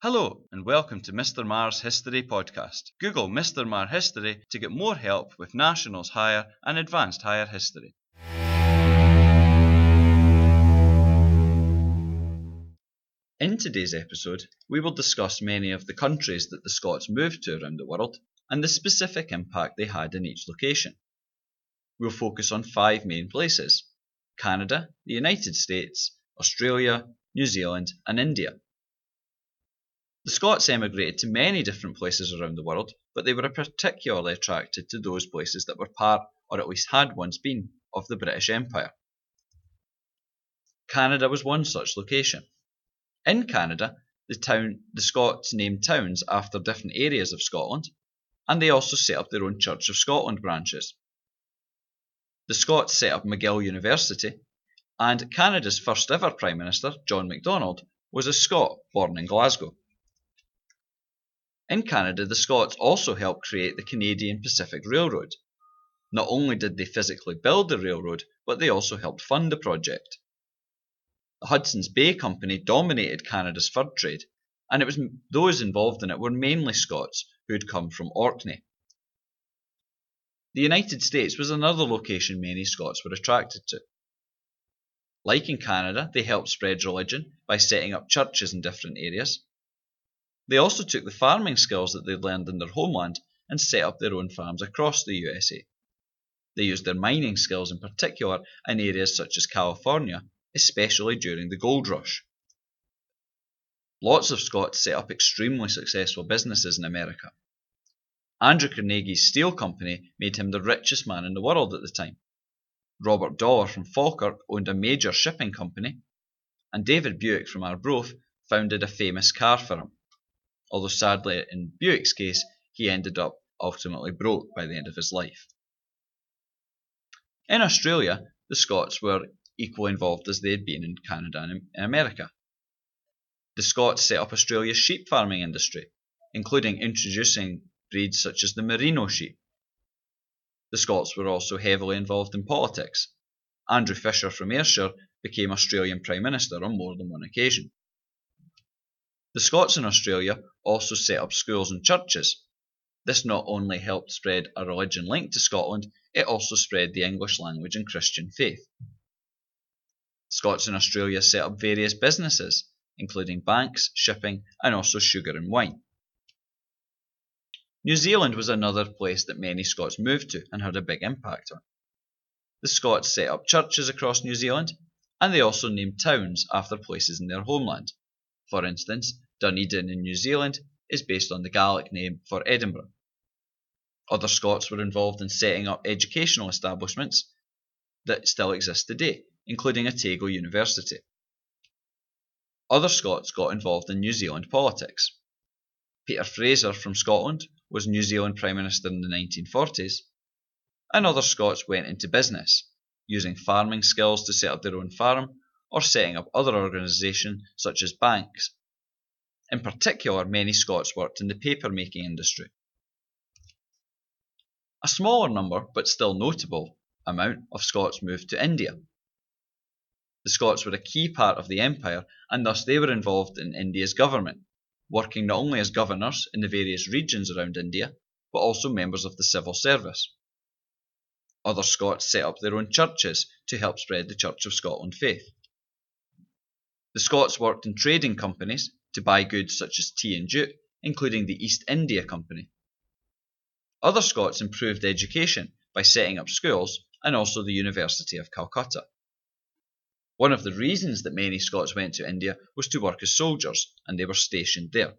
Hello, and welcome to Mr. Marr's History Podcast. Google Mr. Marr History to get more help with Nationals Higher and Advanced Higher History. In today's episode, we will discuss many of the countries that the Scots moved to around the world and the specific impact they had in each location. We'll focus on five main places Canada, the United States, Australia, New Zealand, and India. The Scots emigrated to many different places around the world, but they were particularly attracted to those places that were part, or at least had once been, of the British Empire. Canada was one such location. In Canada, the town the Scots named towns after different areas of Scotland, and they also set up their own Church of Scotland branches. The Scots set up McGill University, and Canada's first ever Prime Minister, John Macdonald, was a Scot born in Glasgow. In Canada, the Scots also helped create the Canadian Pacific Railroad. Not only did they physically build the railroad, but they also helped fund the project. The Hudson's Bay Company dominated Canada's fur trade, and it was those involved in it were mainly Scots who had come from Orkney. The United States was another location many Scots were attracted to. Like in Canada, they helped spread religion by setting up churches in different areas. They also took the farming skills that they'd learned in their homeland and set up their own farms across the USA. They used their mining skills in particular in areas such as California especially during the gold rush. Lots of Scots set up extremely successful businesses in America. Andrew Carnegie's steel company made him the richest man in the world at the time. Robert Dollar from Falkirk owned a major shipping company, and David Buick from Arbroath founded a famous car firm. Although sadly, in Buick's case, he ended up ultimately broke by the end of his life. In Australia, the Scots were equally involved as they had been in Canada and in America. The Scots set up Australia's sheep farming industry, including introducing breeds such as the merino sheep. The Scots were also heavily involved in politics. Andrew Fisher from Ayrshire became Australian Prime Minister on more than one occasion. The Scots in Australia also set up schools and churches. This not only helped spread a religion linked to Scotland, it also spread the English language and Christian faith. Scots in Australia set up various businesses, including banks, shipping, and also sugar and wine. New Zealand was another place that many Scots moved to and had a big impact on. The Scots set up churches across New Zealand, and they also named towns after places in their homeland. For instance, Dunedin in New Zealand is based on the Gaelic name for Edinburgh. Other Scots were involved in setting up educational establishments that still exist today, including Otago University. Other Scots got involved in New Zealand politics. Peter Fraser from Scotland was New Zealand Prime Minister in the 1940s, and other Scots went into business, using farming skills to set up their own farm or setting up other organisations such as banks. In particular, many Scots worked in the paper making industry. A smaller number, but still notable, amount of Scots moved to India, the Scots were a key part of the empire, and thus they were involved in India's government, working not only as governors in the various regions around India, but also members of the civil service. Other Scots set up their own churches to help spread the Church of Scotland faith. The Scots worked in trading companies to buy goods such as tea and jute, including the East India Company. Other Scots improved education by setting up schools and also the University of Calcutta. One of the reasons that many Scots went to India was to work as soldiers, and they were stationed there.